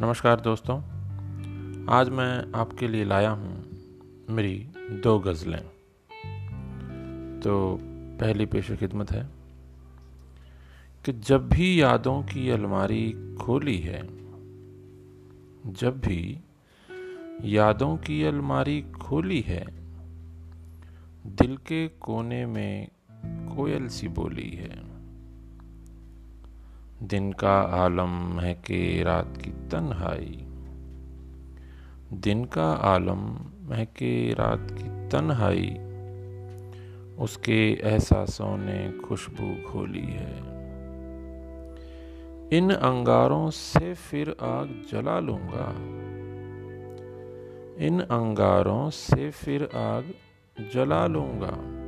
नमस्कार दोस्तों, आज मैं आपके लिए लाया हूँ मेरी दो गज़लें। तो पहली पेश खिदमत है कि जब भी यादों की अलमारी खोली है, जब भी यादों की अलमारी खोली है, दिल के कोने में कोयल सी बोली है। दिन का आलम है कि रात की तन्हाई। दिन का आलम है कि रात की तन्हाई। उसके एहसासों ने खुशबू खोली है। इन अंगारों से फिर आग जला लूँगा। इन अंगारों से फिर आग जला लूँगा।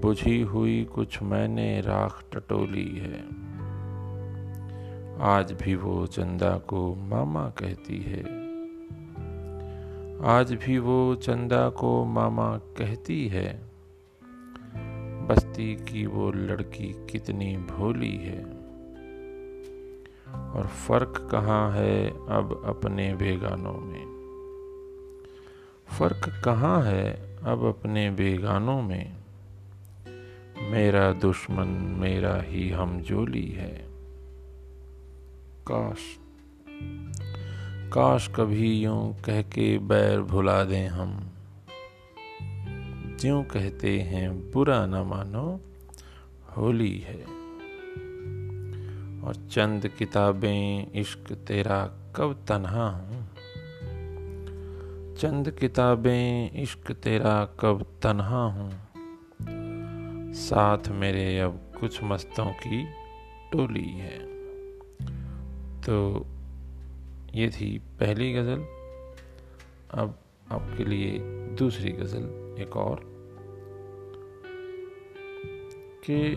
बुझी हुई कुछ मैंने राख टटोली है। आज भी वो चंदा को मामा कहती है। आज भी वो चंदा को मामा कहती है। बस्ती की वो लड़की कितनी भोली है। और फ़र्क कहाँ है अब अपने बेगानों में? फ़र्क कहाँ है अब अपने बेगानों में? मेरा दुश्मन मेरा ही हम जोली है। काश। काश कभी यूँ कह के बैर भुला दें हम। ज्यों कहते हैं, बुरा न मानो, होली है। और चंद किताबें, इश्क तेरा कब तन्हा हूँ। चंद किताबें, इश्क तेरा कब तन्हा हूँ। साथ मेरे अब कुछ मस्तों की टोली है। तो ये थी पहली गज़ल। अब आपके लिए दूसरी गज़ल एक और। कि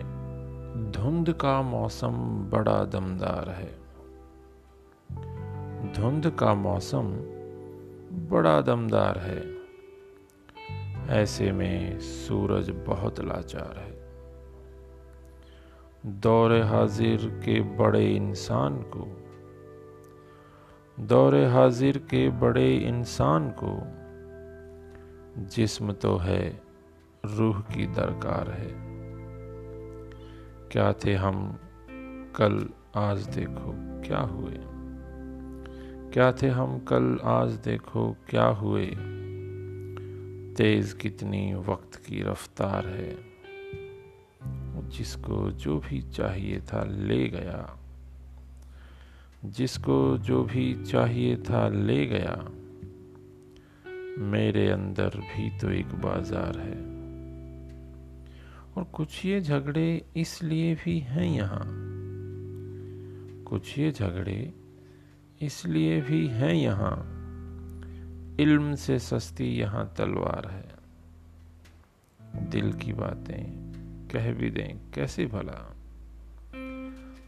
धुंध का मौसम बड़ा दमदार है। धुंध का मौसम बड़ा दमदार है। ऐसे में सूरज बहुत लाचार है। दौरे हाजिर के बड़े इंसान को दौर हाजिर के बड़े इंसान को जिस्म तो है, रूह की दरकार है। क्या थे हम कल आज देखो क्या हुए? क्या थे हम कल आज देखो क्या हुए? तेज कितनी वक्त की रफ्तार है। जिसको जो भी चाहिए था ले गया। जिसको जो भी चाहिए था ले गया। मेरे अंदर भी तो एक बाज़ार है। और कुछ ये झगड़े इसलिए भी हैं यहाँ। कुछ ये झगड़े इसलिए भी हैं यहाँ। इल्म से सस्ती यहाँ तलवार है। दिल की बातें कह भी दें, कैसे भला?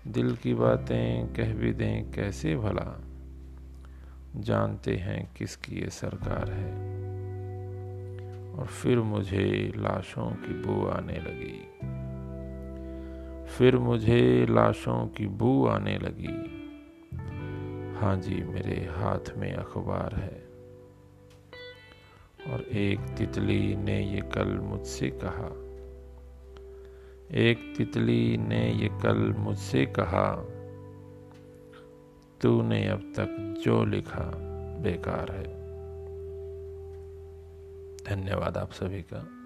दिल की बातें कह भी दें कैसे भला? जानते हैं किसकी ये सरकार है। और फिर मुझे लाशों की बू आने लगी। फिर मुझे लाशों की बू आने लगी। हाँ जी, मेरे हाथ में अखबार है। और एक तितली ने ये कल मुझसे कहा। एक तितली ने ये कल मुझसे कहा, तूने अब तक जो लिखा बेकार है। धन्यवाद आप सभी का।